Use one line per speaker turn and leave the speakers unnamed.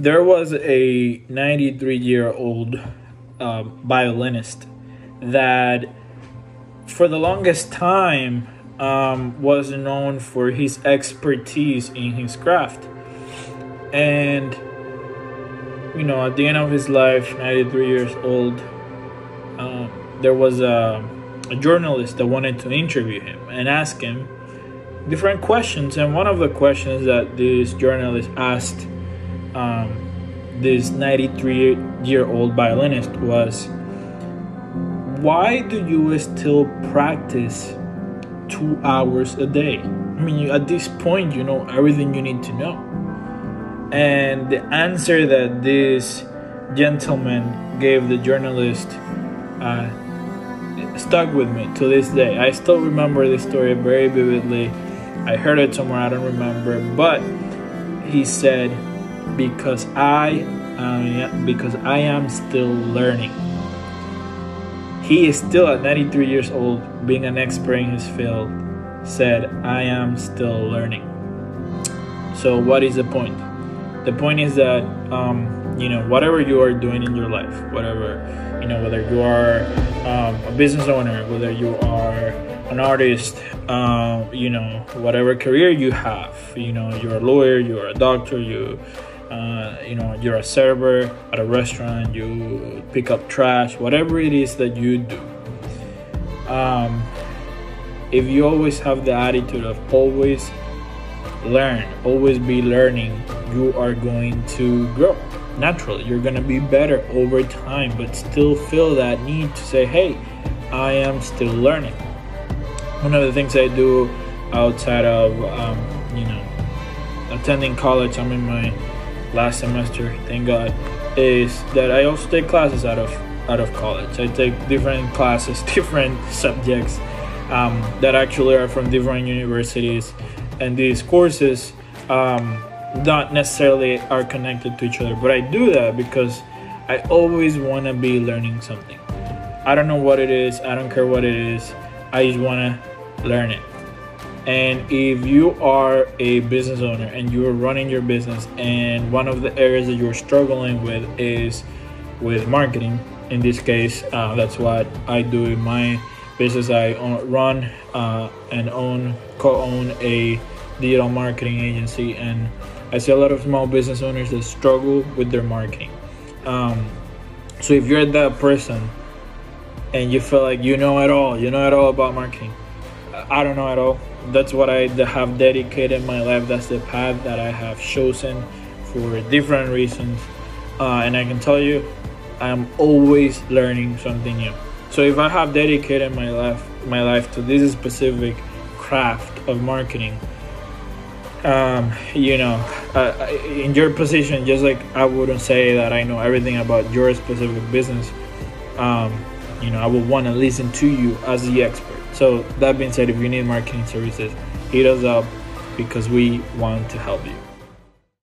there was a 93 year old uh, violinist that for the longest time um, was known for his expertise in his craft. And you know at the end of his life 93 years old um, there was a, a journalist that wanted to interview him and ask him different questions. And one of the questions that this journalist asked um, this 93 year old violinist was why do you still practice two hours a day? I mean at this point you know everything you need to know. And the answer that this gentleman gave the journalist uh, stuck with me to this day. I still remember this story very vividly. I heard it somewhere i don't remember but he said because I because I am still learning. He is still at 93 years old, being an expert in his field, said, I am still learning. So, what is the point? The point is that, um, you know, whatever you are doing in your life, whatever, you know, whether you are um, a business owner, whether you are an artist, uh, you know, whatever career you have, you know, you're a lawyer, you're a doctor, you uh, you know you're a server at a restaurant you pick up trash whatever it is that you do. Um, if you always have the attitude of always learn always be learning you are going to grow naturally. You're going to be better over time but still feel that need to say hey i am still learning. One of the things i do outside of um, you know attending college i'm in my last semester, thank God, is that I also take classes out of out of college. I take different classes, different subjects um, that actually are from different universities, and these courses um, not necessarily are connected to each other. But I do that because I always want to be learning something. I don't know what it is. I don't care what it is. I just want to learn it. And if you are a business owner and you're running your business, and one of the areas that you're struggling with is with marketing, in this case, uh, that's what I do in my business. I own, run uh, and own, co-own a digital marketing agency, and I see a lot of small business owners that struggle with their marketing. Um, so if you're that person and you feel like you know it all, you know it all about marketing, I don't know at all that's what I have dedicated my life. That's the path that I have chosen for different reasons. Uh, and I can tell you, I'm always learning something new. So if I have dedicated my life, my life to this specific craft of marketing, um, you know, uh, in your position, just like I wouldn't say that I know everything about your specific business. Um, you know, I would want to listen to you as the expert. So that being said, if you need marketing services, hit us up because we want to help you.